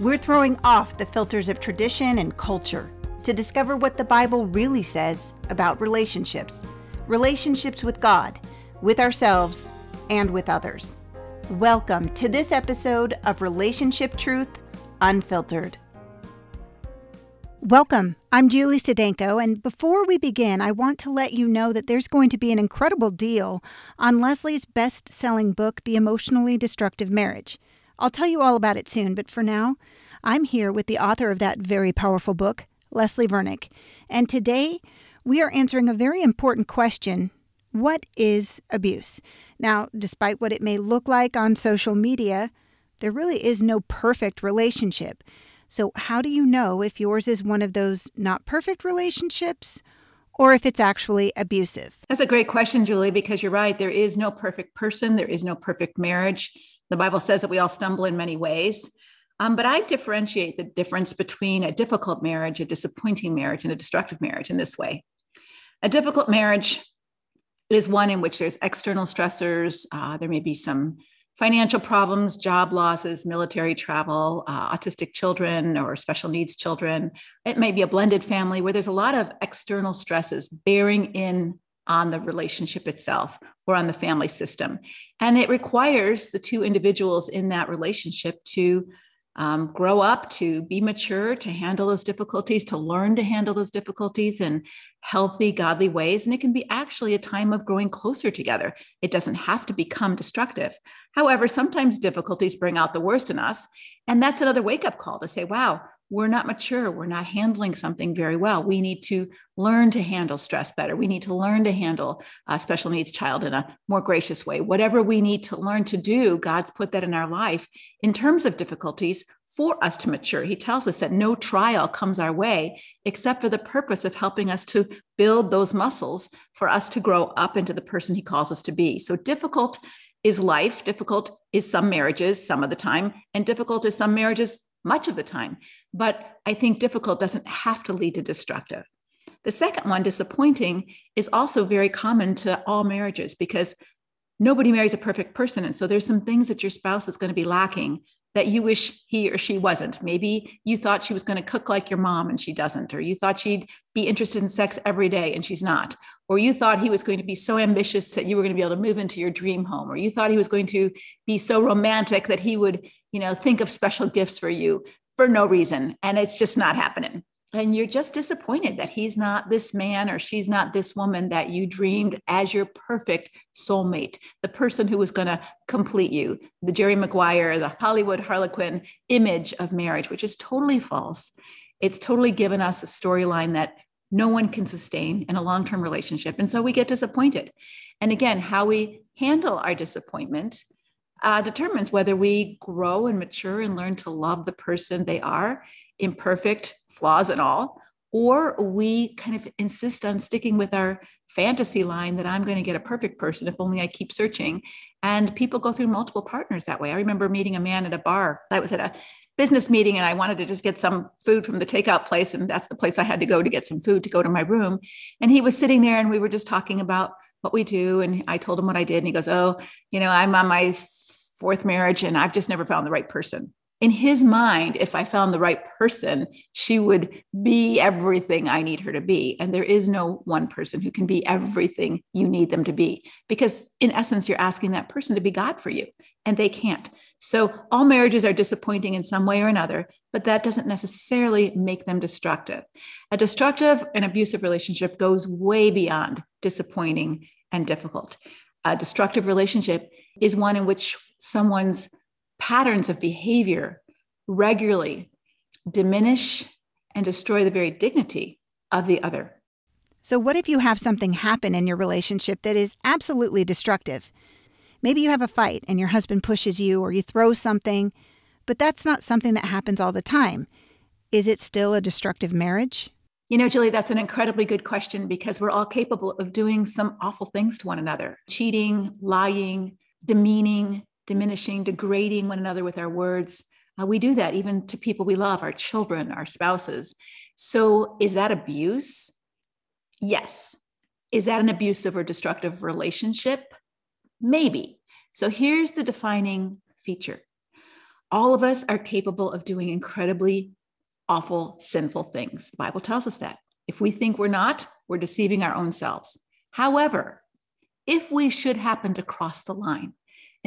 We're throwing off the filters of tradition and culture to discover what the Bible really says about relationships relationships with God, with ourselves, and with others. Welcome to this episode of Relationship Truth Unfiltered. Welcome. I'm Julie Sedenko, and before we begin, I want to let you know that there's going to be an incredible deal on Leslie's best selling book, The Emotionally Destructive Marriage. I'll tell you all about it soon, but for now, I'm here with the author of that very powerful book, Leslie Vernick, and today we are answering a very important question What is abuse? Now, despite what it may look like on social media, there really is no perfect relationship. So, how do you know if yours is one of those not perfect relationships or if it's actually abusive? That's a great question, Julie, because you're right. There is no perfect person, there is no perfect marriage. The Bible says that we all stumble in many ways. Um, but I differentiate the difference between a difficult marriage, a disappointing marriage, and a destructive marriage in this way. A difficult marriage is one in which there's external stressors. Uh, there may be some financial problems, job losses, military travel, uh, autistic children or special needs children. It may be a blended family where there's a lot of external stresses bearing in on the relationship itself or on the family system. And it requires the two individuals in that relationship to um, grow up, to be mature, to handle those difficulties, to learn to handle those difficulties in healthy, godly ways. And it can be actually a time of growing closer together. It doesn't have to become destructive. However, sometimes difficulties bring out the worst in us. And that's another wake up call to say, wow, we're not mature. We're not handling something very well. We need to learn to handle stress better. We need to learn to handle a special needs child in a more gracious way. Whatever we need to learn to do, God's put that in our life in terms of difficulties for us to mature. He tells us that no trial comes our way except for the purpose of helping us to build those muscles for us to grow up into the person He calls us to be. So difficult is life, difficult is some marriages some of the time, and difficult is some marriages much of the time. But I think difficult doesn't have to lead to destructive. The second one, disappointing, is also very common to all marriages because nobody marries a perfect person. And so there's some things that your spouse is going to be lacking that you wish he or she wasn't. Maybe you thought she was going to cook like your mom and she doesn't, or you thought she'd be interested in sex every day and she's not, or you thought he was going to be so ambitious that you were going to be able to move into your dream home, or you thought he was going to be so romantic that he would, you know, think of special gifts for you for no reason. And it's just not happening and you're just disappointed that he's not this man or she's not this woman that you dreamed as your perfect soulmate, the person who was going to complete you, the Jerry Maguire, the Hollywood Harlequin image of marriage, which is totally false. It's totally given us a storyline that no one can sustain in a long term relationship. And so we get disappointed. And again, how we handle our disappointment uh, determines whether we grow and mature and learn to love the person they are imperfect, flaws and all, or we kind of insist on sticking with our fantasy line that I'm going to get a perfect person if only I keep searching. And people go through multiple partners that way. I remember meeting a man at a bar. I was at a business meeting and I wanted to just get some food from the takeout place. And that's the place I had to go to get some food to go to my room. And he was sitting there and we were just talking about what we do. And I told him what I did. And he goes, Oh, you know, I'm on my fourth marriage and I've just never found the right person in his mind, if I found the right person, she would be everything I need her to be. And there is no one person who can be everything you need them to be, because in essence, you're asking that person to be God for you, and they can't. So all marriages are disappointing in some way or another, but that doesn't necessarily make them destructive. A destructive and abusive relationship goes way beyond disappointing and difficult. A destructive relationship is one in which someone's patterns of behavior regularly diminish and destroy the very dignity of the other. So, what if you have something happen in your relationship that is absolutely destructive? Maybe you have a fight and your husband pushes you or you throw something, but that's not something that happens all the time. Is it still a destructive marriage? You know, Julie, that's an incredibly good question because we're all capable of doing some awful things to one another cheating, lying, demeaning, diminishing, degrading one another with our words. Uh, we do that even to people we love, our children, our spouses. So, is that abuse? Yes. Is that an abusive or destructive relationship? Maybe. So, here's the defining feature All of us are capable of doing incredibly awful, sinful things. The Bible tells us that. If we think we're not, we're deceiving our own selves. However, if we should happen to cross the line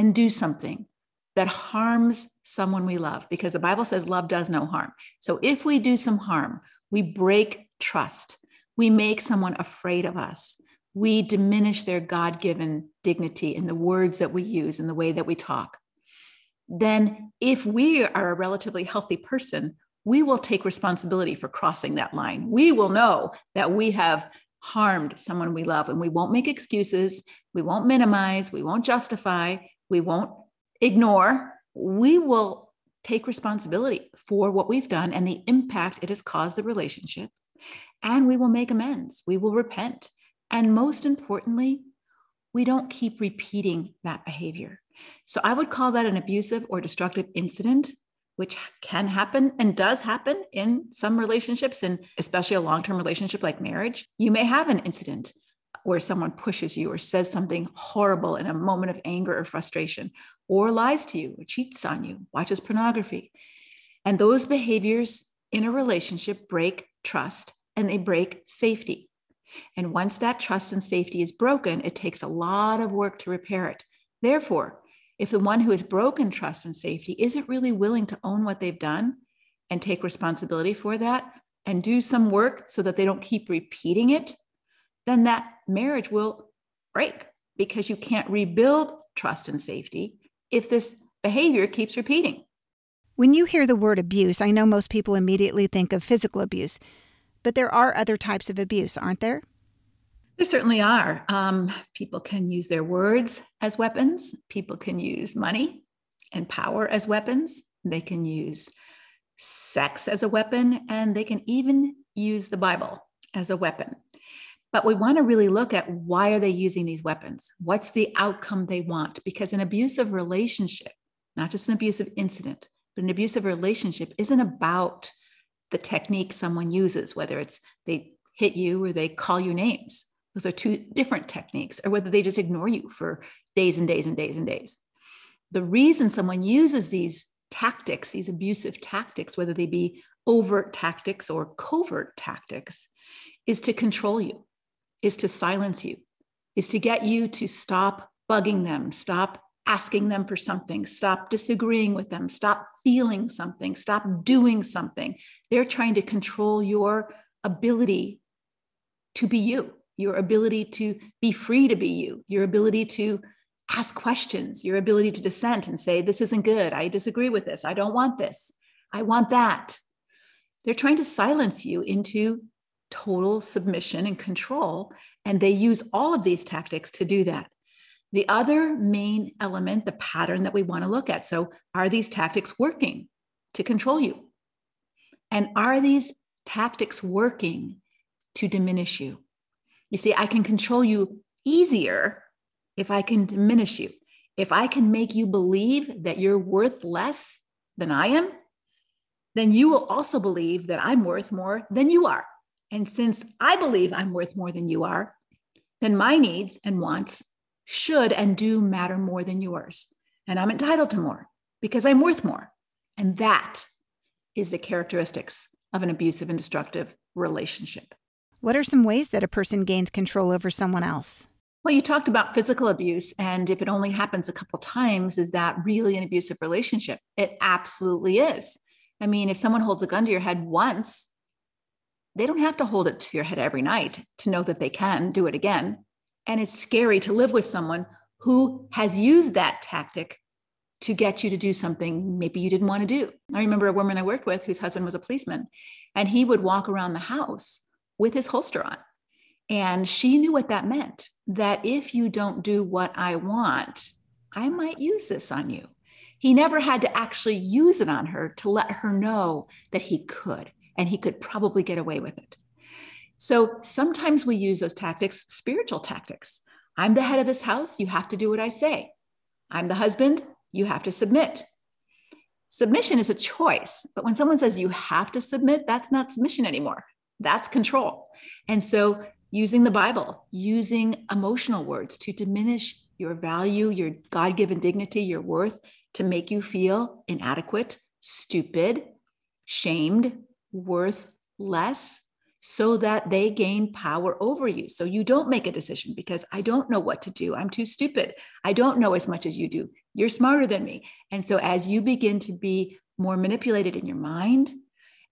and do something that harms someone we love, because the Bible says love does no harm. So if we do some harm, we break trust, we make someone afraid of us, we diminish their God given dignity in the words that we use and the way that we talk. Then, if we are a relatively healthy person, we will take responsibility for crossing that line. We will know that we have harmed someone we love and we won't make excuses. We won't minimize. We won't justify. We won't ignore. We will take responsibility for what we've done and the impact it has caused the relationship. And we will make amends. We will repent. And most importantly, we don't keep repeating that behavior. So I would call that an abusive or destructive incident which can happen and does happen in some relationships, and especially a long term relationship like marriage, you may have an incident where someone pushes you or says something horrible in a moment of anger or frustration, or lies to you, or cheats on you, watches pornography. And those behaviors in a relationship break trust and they break safety. And once that trust and safety is broken, it takes a lot of work to repair it. Therefore, if the one who has broken trust and safety isn't really willing to own what they've done and take responsibility for that and do some work so that they don't keep repeating it, then that marriage will break because you can't rebuild trust and safety if this behavior keeps repeating. When you hear the word abuse, I know most people immediately think of physical abuse, but there are other types of abuse, aren't there? There certainly are. Um, people can use their words as weapons. People can use money and power as weapons. They can use sex as a weapon, and they can even use the Bible as a weapon. But we want to really look at why are they using these weapons? What's the outcome they want? Because an abusive relationship, not just an abusive incident, but an abusive relationship isn't about the technique someone uses, whether it's they hit you or they call you names. Those are two different techniques, or whether they just ignore you for days and days and days and days. The reason someone uses these tactics, these abusive tactics, whether they be overt tactics or covert tactics, is to control you, is to silence you, is to get you to stop bugging them, stop asking them for something, stop disagreeing with them, stop feeling something, stop doing something. They're trying to control your ability to be you your ability to be free to be you, your ability to ask questions, your ability to dissent and say, This isn't good. I disagree with this. I don't want this. I want that. They're trying to silence you into total submission and control. And they use all of these tactics to do that. The other main element, the pattern that we want to look at. So, are these tactics working to control you? And are these tactics working to diminish you? You see, I can control you easier if I can diminish you. If I can make you believe that you're worth less than I am, then you will also believe that I'm worth more than you are. And since I believe I'm worth more than you are, then my needs and wants should and do matter more than yours. And I'm entitled to more because I'm worth more. And that is the characteristics of an abusive and destructive relationship. What are some ways that a person gains control over someone else? Well, you talked about physical abuse, and if it only happens a couple times, is that really an abusive relationship? It absolutely is. I mean, if someone holds a gun to your head once, they don't have to hold it to your head every night to know that they can do it again. And it's scary to live with someone who has used that tactic to get you to do something maybe you didn't want to do. I remember a woman I worked with whose husband was a policeman, and he would walk around the house with his holster on. And she knew what that meant that if you don't do what I want, I might use this on you. He never had to actually use it on her to let her know that he could, and he could probably get away with it. So sometimes we use those tactics, spiritual tactics. I'm the head of this house, you have to do what I say. I'm the husband, you have to submit. Submission is a choice, but when someone says you have to submit, that's not submission anymore. That's control. And so using the Bible, using emotional words to diminish your value, your God given dignity, your worth, to make you feel inadequate, stupid, shamed, worth less, so that they gain power over you. So you don't make a decision because I don't know what to do. I'm too stupid. I don't know as much as you do. You're smarter than me. And so as you begin to be more manipulated in your mind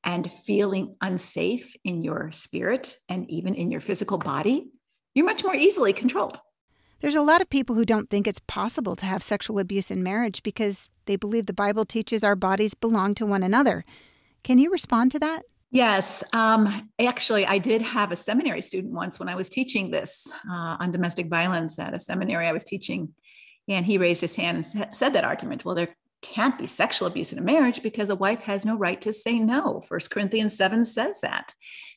and feeling unsafe in your spirit and even in your physical body, you're much more easily controlled. There's a lot of people who don't think it's possible to have sexual abuse in marriage because they believe the Bible teaches our bodies belong to one another. Can you respond to that? Yes. Um, actually, I did have a seminary student once when I was teaching this uh, on domestic violence at a seminary I was teaching. And he raised his hand and said that argument. Well, there can't be sexual abuse in a marriage because a wife has no right to say no. First Corinthians 7 says that.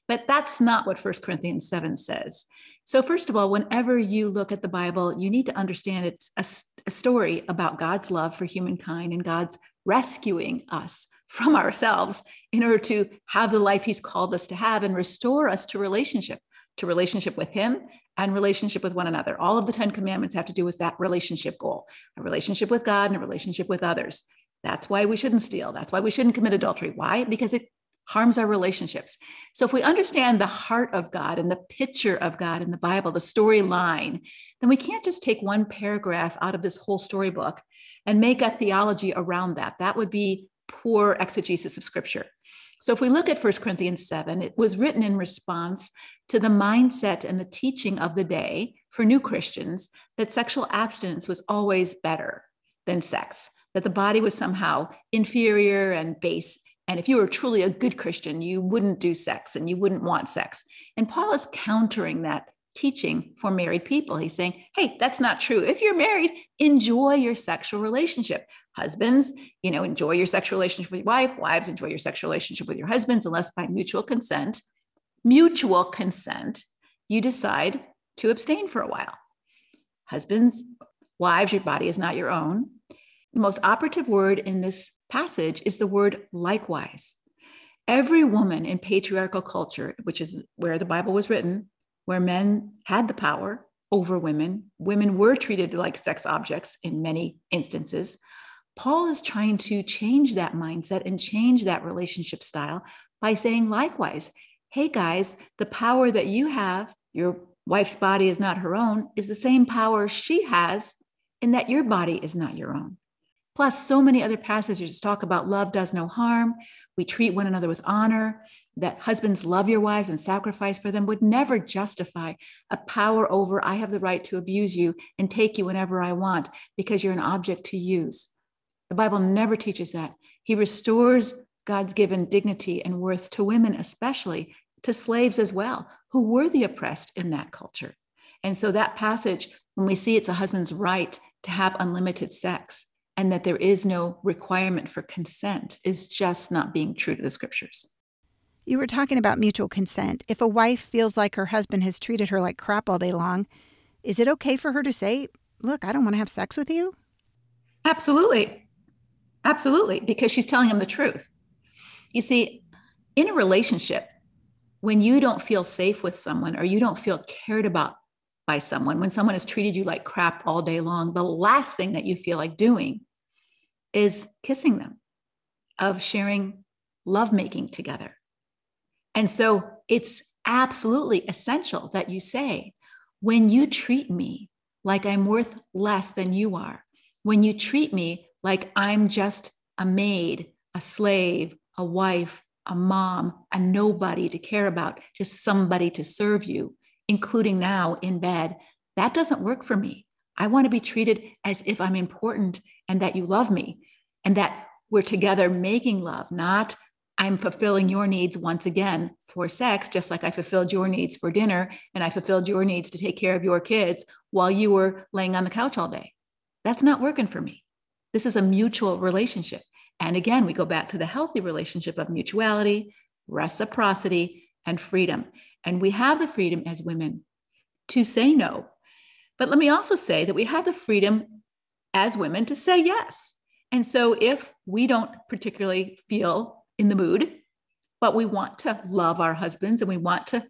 But that's not what First Corinthians 7 says. So, first of all, whenever you look at the Bible, you need to understand it's a, a story about God's love for humankind and God's rescuing us from ourselves in order to have the life he's called us to have and restore us to relationship, to relationship with him and relationship with one another. All of the 10 commandments have to do with that relationship goal, a relationship with God and a relationship with others. That's why we shouldn't steal. That's why we shouldn't commit adultery. Why? Because it harms our relationships. So if we understand the heart of God and the picture of God in the Bible, the storyline, then we can't just take one paragraph out of this whole storybook and make a theology around that. That would be poor exegesis of scripture. So if we look at 1 Corinthians 7, it was written in response to the mindset and the teaching of the day for new Christians that sexual abstinence was always better than sex, that the body was somehow inferior and base. And if you were truly a good Christian, you wouldn't do sex and you wouldn't want sex. And Paul is countering that teaching for married people. He's saying, hey, that's not true. If you're married, enjoy your sexual relationship. Husbands, you know, enjoy your sexual relationship with your wife. Wives, enjoy your sexual relationship with your husbands, unless by mutual consent, mutual consent, you decide to abstain for a while. Husbands, wives, your body is not your own. The most operative word in this passage is the word likewise. Every woman in patriarchal culture, which is where the Bible was written, where men had the power over women. Women were treated like sex objects in many instances. Paul is trying to change that mindset and change that relationship style by saying, likewise, hey guys, the power that you have, your wife's body is not her own, is the same power she has in that your body is not your own. Plus, so many other passages talk about love does no harm. We treat one another with honor, that husbands love your wives and sacrifice for them would never justify a power over, I have the right to abuse you and take you whenever I want because you're an object to use. The Bible never teaches that. He restores God's given dignity and worth to women, especially to slaves as well, who were the oppressed in that culture. And so, that passage, when we see it's a husband's right to have unlimited sex, and that there is no requirement for consent is just not being true to the scriptures. You were talking about mutual consent. If a wife feels like her husband has treated her like crap all day long, is it okay for her to say, Look, I don't want to have sex with you? Absolutely. Absolutely. Because she's telling him the truth. You see, in a relationship, when you don't feel safe with someone or you don't feel cared about by someone, when someone has treated you like crap all day long, the last thing that you feel like doing is kissing them, of sharing lovemaking together. And so it's absolutely essential that you say, when you treat me like I'm worth less than you are, when you treat me like I'm just a maid, a slave, a wife, a mom, a nobody to care about, just somebody to serve you, including now in bed, that doesn't work for me. I want to be treated as if I'm important and that you love me and that we're together making love, not I'm fulfilling your needs once again for sex, just like I fulfilled your needs for dinner and I fulfilled your needs to take care of your kids while you were laying on the couch all day. That's not working for me. This is a mutual relationship. And again, we go back to the healthy relationship of mutuality, reciprocity, and freedom. And we have the freedom as women to say no. But let me also say that we have the freedom as women to say yes. And so if we don't particularly feel in the mood, but we want to love our husbands and we want to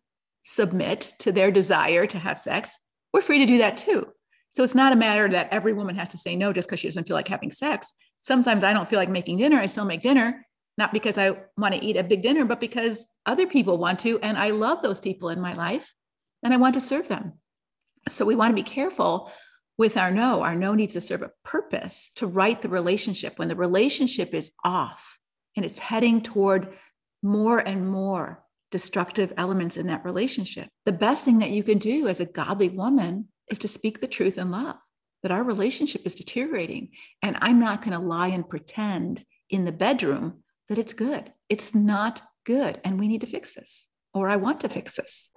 submit to their desire to have sex, we're free to do that too. So it's not a matter that every woman has to say no just because she doesn't feel like having sex. Sometimes I don't feel like making dinner. I still make dinner, not because I want to eat a big dinner, but because other people want to. And I love those people in my life and I want to serve them. So we want to be careful with our no. Our no needs to serve a purpose to right the relationship. When the relationship is off and it's heading toward more and more destructive elements in that relationship, the best thing that you can do as a godly woman is to speak the truth in love that our relationship is deteriorating. And I'm not going to lie and pretend in the bedroom that it's good. It's not good. And we need to fix this, or I want to fix this.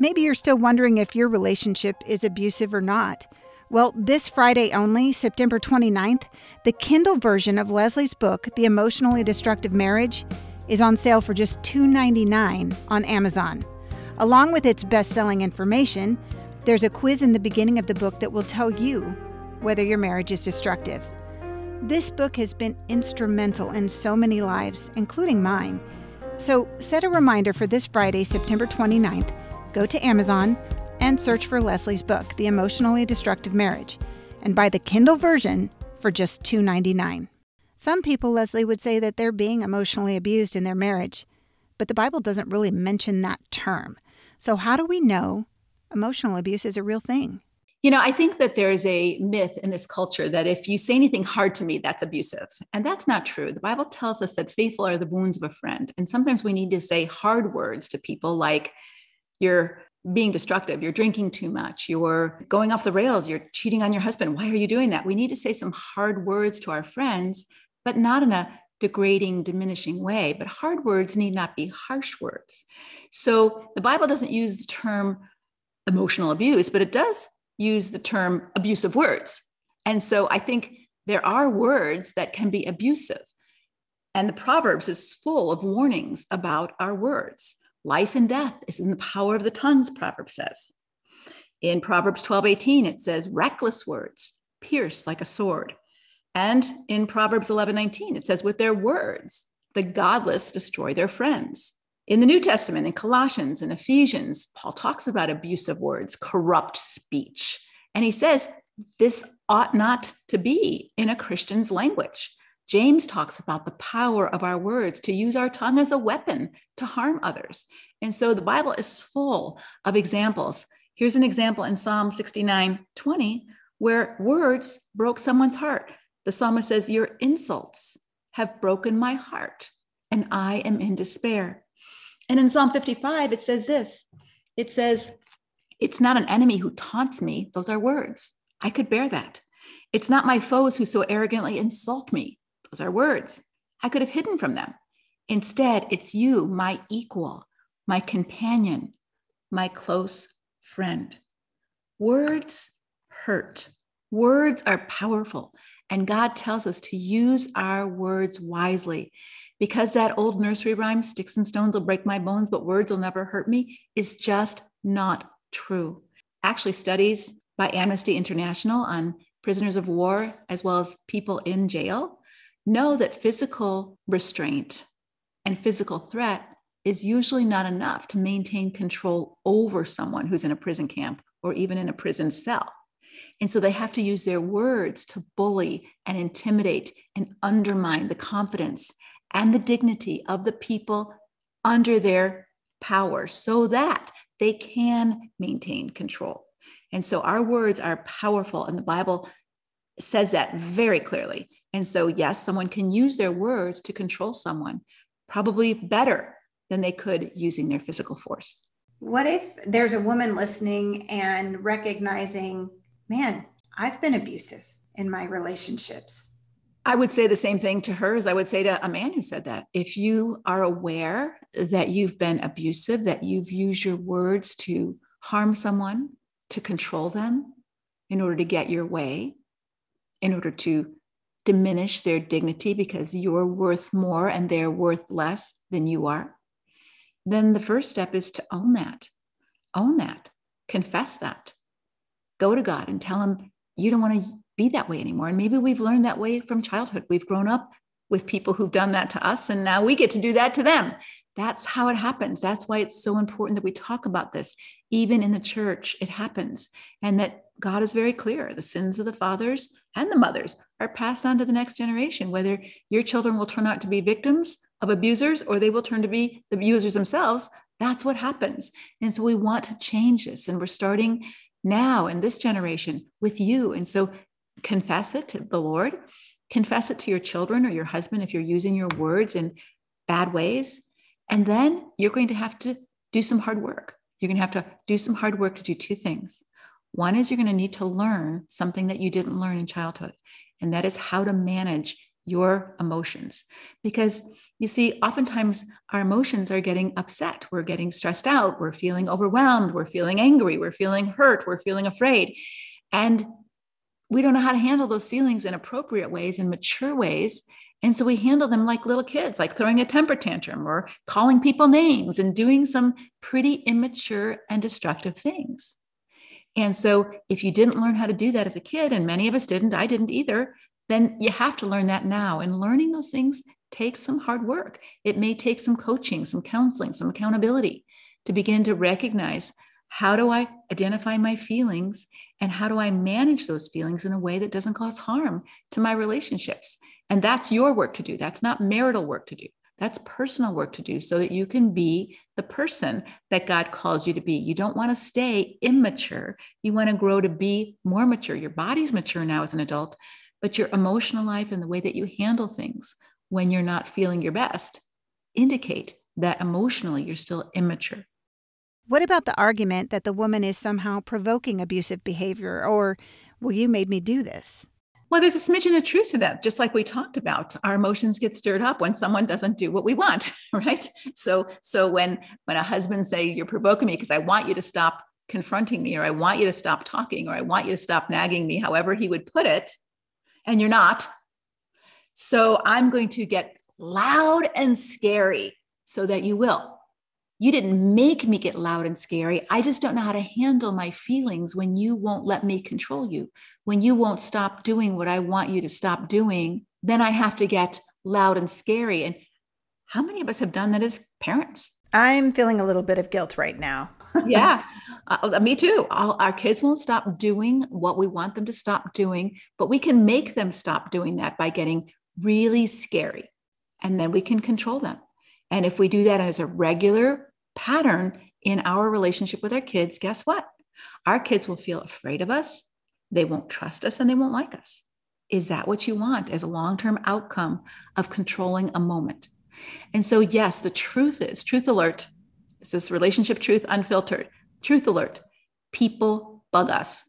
Maybe you're still wondering if your relationship is abusive or not. Well, this Friday only, September 29th, the Kindle version of Leslie's book, The Emotionally Destructive Marriage, is on sale for just $2.99 on Amazon. Along with its best selling information, there's a quiz in the beginning of the book that will tell you whether your marriage is destructive. This book has been instrumental in so many lives, including mine. So set a reminder for this Friday, September 29th. Go to Amazon and search for Leslie's book, The Emotionally Destructive Marriage, and buy the Kindle version for just $2.99. Some people, Leslie, would say that they're being emotionally abused in their marriage, but the Bible doesn't really mention that term. So, how do we know emotional abuse is a real thing? You know, I think that there's a myth in this culture that if you say anything hard to me, that's abusive. And that's not true. The Bible tells us that faithful are the wounds of a friend. And sometimes we need to say hard words to people like, you're being destructive, you're drinking too much, you're going off the rails, you're cheating on your husband. Why are you doing that? We need to say some hard words to our friends, but not in a degrading, diminishing way. But hard words need not be harsh words. So the Bible doesn't use the term emotional abuse, but it does use the term abusive words. And so I think there are words that can be abusive. And the Proverbs is full of warnings about our words. Life and death is in the power of the tongues, Proverbs says. In Proverbs 12, 18, it says, reckless words pierce like a sword. And in Proverbs 11, 19, it says, with their words, the godless destroy their friends. In the New Testament, in Colossians and Ephesians, Paul talks about abusive words, corrupt speech. And he says, this ought not to be in a Christian's language. James talks about the power of our words to use our tongue as a weapon to harm others. And so the Bible is full of examples. Here's an example in Psalm 69 20, where words broke someone's heart. The psalmist says, Your insults have broken my heart, and I am in despair. And in Psalm 55, it says this it says, It's not an enemy who taunts me. Those are words. I could bear that. It's not my foes who so arrogantly insult me. Those are words. I could have hidden from them. Instead, it's you, my equal, my companion, my close friend. Words hurt. Words are powerful. And God tells us to use our words wisely because that old nursery rhyme, sticks and stones will break my bones, but words will never hurt me, is just not true. Actually, studies by Amnesty International on prisoners of war, as well as people in jail, know that physical restraint and physical threat is usually not enough to maintain control over someone who's in a prison camp or even in a prison cell. And so they have to use their words to bully and intimidate and undermine the confidence and the dignity of the people under their power so that they can maintain control. And so our words are powerful, and the Bible says that very clearly. And so, yes, someone can use their words to control someone, probably better than they could using their physical force. What if there's a woman listening and recognizing, man, I've been abusive in my relationships? I would say the same thing to her as I would say to a man who said that. If you are aware that you've been abusive, that you've used your words to harm someone, to control them in order to get your way, in order to diminish their dignity because you're worth more and they're worth less than you are, then the first step is to own that. Own that. Confess that. Go to God and tell Him you don't want to be that way anymore. And maybe we've learned that way from childhood. We've grown up with people who've done that to us, and now we get to do that to them. That's how it happens. That's why it's so important that we talk about this. Even in the church, it happens. And that God is very clear. The sins of the fathers and the mothers are passed on to the next generation, whether your children will turn out to be victims of abusers or they will turn to be the abusers themselves. That's what happens. And so we want to change this. And we're starting now in this generation with you. And so confess it to the Lord, confess it to your children or your husband if you're using your words in bad ways. And then you're going to have to do some hard work. You're going to have to do some hard work to do two things. One is you're going to need to learn something that you didn't learn in childhood, and that is how to manage your emotions. Because you see, oftentimes our emotions are getting upset. We're getting stressed out. We're feeling overwhelmed. We're feeling angry. We're feeling hurt. We're feeling afraid. And we don't know how to handle those feelings in appropriate ways, in mature ways. And so we handle them like little kids, like throwing a temper tantrum or calling people names and doing some pretty immature and destructive things. And so if you didn't learn how to do that as a kid, and many of us didn't, I didn't either, then you have to learn that now. And learning those things takes some hard work. It may take some coaching, some counseling, some accountability to begin to recognize how do I identify my feelings and how do I manage those feelings in a way that doesn't cause harm to my relationships? And that's your work to do. That's not marital work to do. That's personal work to do so that you can be the person that God calls you to be. You don't want to stay immature. You want to grow to be more mature. Your body's mature now as an adult, but your emotional life and the way that you handle things when you're not feeling your best indicate that emotionally you're still immature. What about the argument that the woman is somehow provoking abusive behavior or, well, you made me do this? Well, there's a smidgen of truth to that. Just like we talked about, our emotions get stirred up when someone doesn't do what we want, right? So, so when when a husband say you're provoking me because I want you to stop confronting me, or I want you to stop talking, or I want you to stop nagging me, however he would put it, and you're not. So I'm going to get loud and scary so that you will. You didn't make me get loud and scary. I just don't know how to handle my feelings when you won't let me control you. When you won't stop doing what I want you to stop doing, then I have to get loud and scary. And how many of us have done that as parents? I'm feeling a little bit of guilt right now. Yeah, uh, me too. All, our kids won't stop doing what we want them to stop doing, but we can make them stop doing that by getting really scary. And then we can control them. And if we do that as a regular pattern in our relationship with our kids, guess what? Our kids will feel afraid of us, they won't trust us, and they won't like us. Is that what you want as a long term outcome of controlling a moment? And so, yes, the truth is truth alert. This is relationship truth unfiltered. Truth alert. People bug us.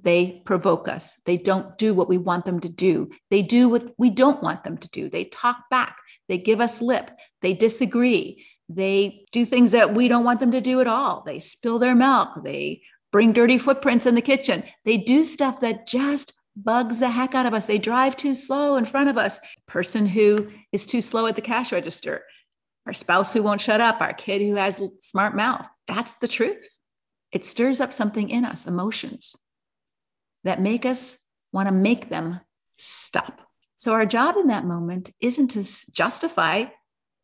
They provoke us. They don't do what we want them to do. They do what we don't want them to do. They talk back. They give us lip. They disagree. They do things that we don't want them to do at all. They spill their milk. They bring dirty footprints in the kitchen. They do stuff that just bugs the heck out of us. They drive too slow in front of us. Person who is too slow at the cash register, our spouse who won't shut up, our kid who has smart mouth. That's the truth. It stirs up something in us, emotions that make us want to make them stop. So our job in that moment isn't to justify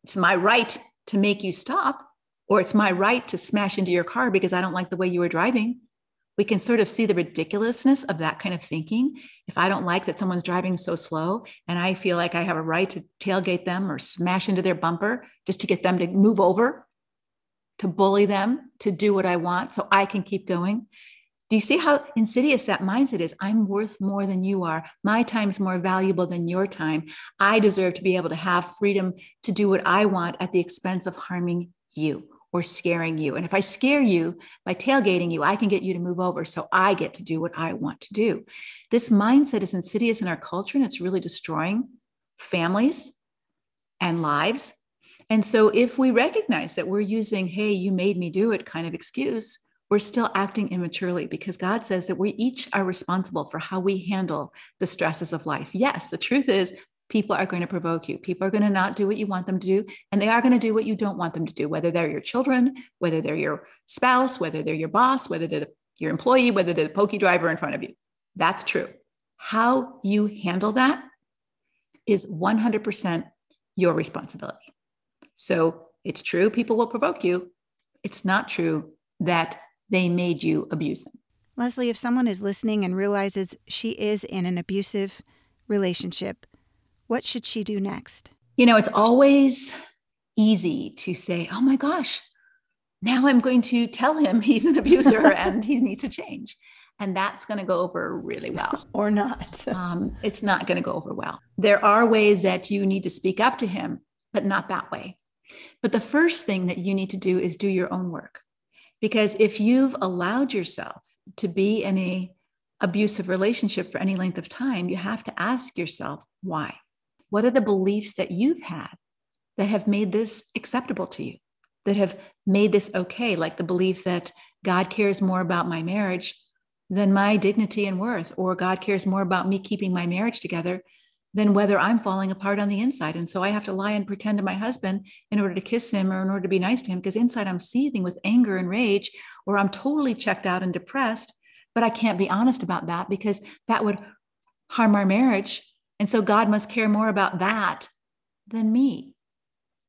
it's my right to make you stop, or it's my right to smash into your car because I don't like the way you were driving. We can sort of see the ridiculousness of that kind of thinking. If I don't like that someone's driving so slow and I feel like I have a right to tailgate them or smash into their bumper just to get them to move over, to bully them, to do what I want so I can keep going, do you see how insidious that mindset is? I'm worth more than you are. My time's more valuable than your time. I deserve to be able to have freedom to do what I want at the expense of harming you or scaring you. And if I scare you by tailgating you, I can get you to move over so I get to do what I want to do. This mindset is insidious in our culture and it's really destroying families and lives. And so if we recognize that we're using, hey, you made me do it kind of excuse, we're still acting immaturely because God says that we each are responsible for how we handle the stresses of life. Yes, the truth is, people are going to provoke you. People are going to not do what you want them to do, and they are going to do what you don't want them to do, whether they're your children, whether they're your spouse, whether they're your boss, whether they're your employee, whether they're the pokey driver in front of you. That's true. How you handle that is 100% your responsibility. So it's true, people will provoke you. It's not true that they made you abuse them. Leslie, if someone is listening and realizes she is in an abusive relationship, what should she do next? You know, it's always easy to say, oh my gosh, now I'm going to tell him he's an abuser and he needs to change. And that's going to go over really well. or not. um, it's not going to go over well. There are ways that you need to speak up to him, but not that way. But the first thing that you need to do is do your own work. Because if you've allowed yourself to be in a abusive relationship for any length of time, you have to ask yourself why. What are the beliefs that you've had that have made this acceptable to you, that have made this okay? Like the belief that God cares more about my marriage than my dignity and worth, or God cares more about me keeping my marriage together than whether I'm falling apart on the inside. And so I have to lie and pretend to my husband in order to kiss him or in order to be nice to him, because inside I'm seething with anger and rage, or I'm totally checked out and depressed. But I can't be honest about that because that would harm our marriage. And so God must care more about that than me.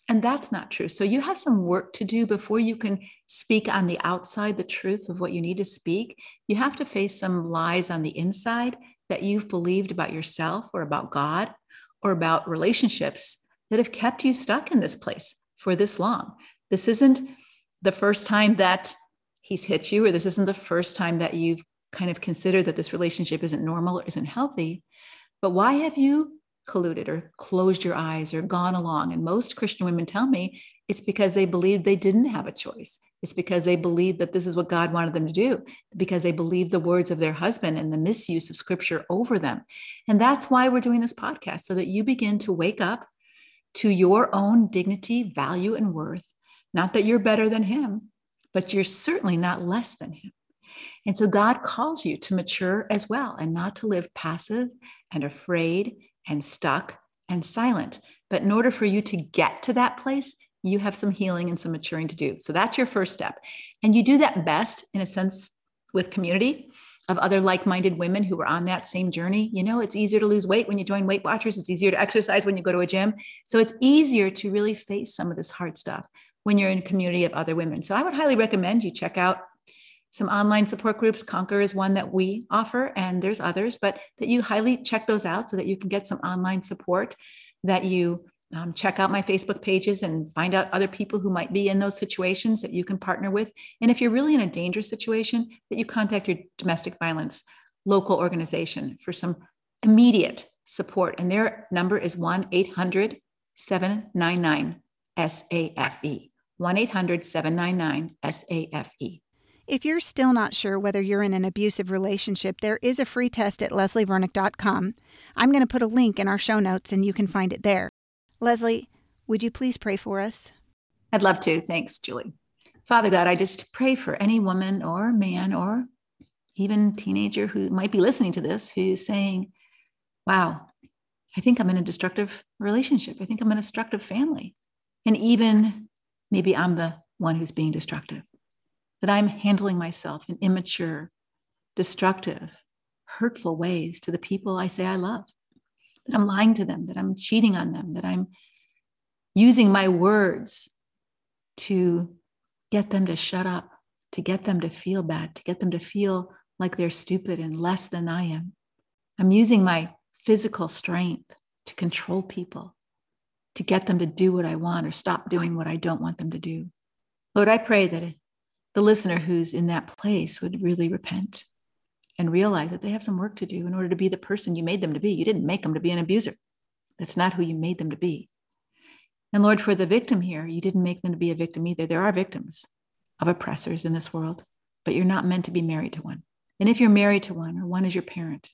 And that's not true. So you have some work to do before you can speak on the outside the truth of what you need to speak. You have to face some lies on the inside that you've believed about yourself or about God or about relationships that have kept you stuck in this place for this long. This isn't the first time that he's hit you, or this isn't the first time that you've kind of considered that this relationship isn't normal or isn't healthy. But why have you colluded or closed your eyes or gone along? And most Christian women tell me it's because they believed they didn't have a choice. It's because they believed that this is what God wanted them to do, because they believed the words of their husband and the misuse of scripture over them. And that's why we're doing this podcast, so that you begin to wake up to your own dignity, value, and worth. Not that you're better than him, but you're certainly not less than him. And so God calls you to mature as well and not to live passive and afraid and stuck and silent. But in order for you to get to that place, you have some healing and some maturing to do. So that's your first step. And you do that best, in a sense, with community of other like-minded women who are on that same journey. You know, it's easier to lose weight when you join Weight Watchers. It's easier to exercise when you go to a gym. So it's easier to really face some of this hard stuff when you're in a community of other women. So I would highly recommend you check out some online support groups. Conquer is one that we offer, and there's others, but that you highly check those out so that you can get some online support that you um, check out my Facebook pages and find out other people who might be in those situations that you can partner with. And if you're really in a dangerous situation, that you contact your domestic violence local organization for some immediate support. And their number is 1 800 799 SAFE. 1 800 799 SAFE. If you're still not sure whether you're in an abusive relationship, there is a free test at leslievernick.com. I'm going to put a link in our show notes and you can find it there. Leslie, would you please pray for us? I'd love to. Thanks, Julie. Father God, I just pray for any woman or man or even teenager who might be listening to this who's saying, wow, I think I'm in a destructive relationship. I think I'm in a destructive family. And even maybe I'm the one who's being destructive, that I'm handling myself in immature, destructive, hurtful ways to the people I say I love that I'm lying to them, that I'm cheating on them, that I'm using my words to get them to shut up, to get them to feel bad, to get them to feel like they're stupid and less than I am. I'm using my physical strength to control people, to get them to do what I want or stop doing what I don't want them to do. Lord, I pray that the listener who's in that place would really repent and realize that they have some work to do in order to be the person you made them to be. You didn't make them to be an abuser. That's not who you made them to be. And Lord, for the victim here, you didn't make them to be a victim either. There are victims of oppressors in this world, but you're not meant to be married to one. And if you're married to one or one is your parent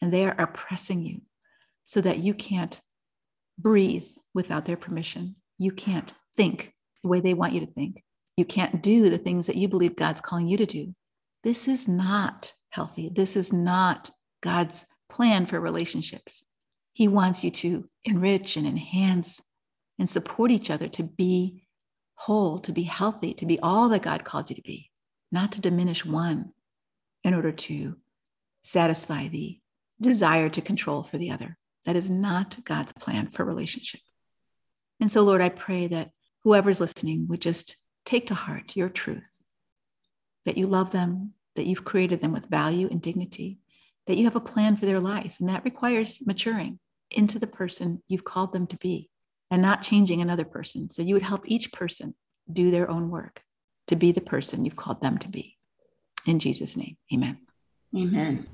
and they are oppressing you so that you can't breathe without their permission, you can't think the way they want you to think, you can't do the things that you believe God's calling you to do. This is not healthy. This is not God's plan for relationships. He wants you to enrich and enhance and support each other to be whole, to be healthy, to be all that God called you to be, not to diminish one in order to satisfy the desire to control for the other. That is not God's plan for relationship. And so, Lord, I pray that whoever's listening would just take to heart your truth, that you love them, that you've created them with value and dignity, that you have a plan for their life. And that requires maturing into the person you've called them to be and not changing another person. So you would help each person do their own work to be the person you've called them to be. In Jesus' name, amen. Amen.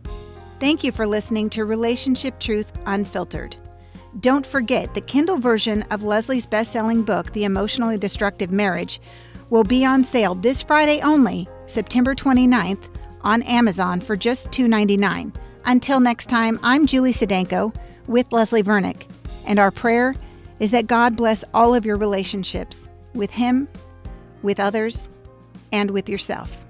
Thank you for listening to Relationship Truth Unfiltered. Don't forget the Kindle version of Leslie's best selling book, The Emotionally Destructive Marriage, will be on sale this Friday only, September 29th, on Amazon for just $2.99. Until next time, I'm Julie Sedenko with Leslie Vernick, and our prayer is that God bless all of your relationships with Him, with others, and with yourself.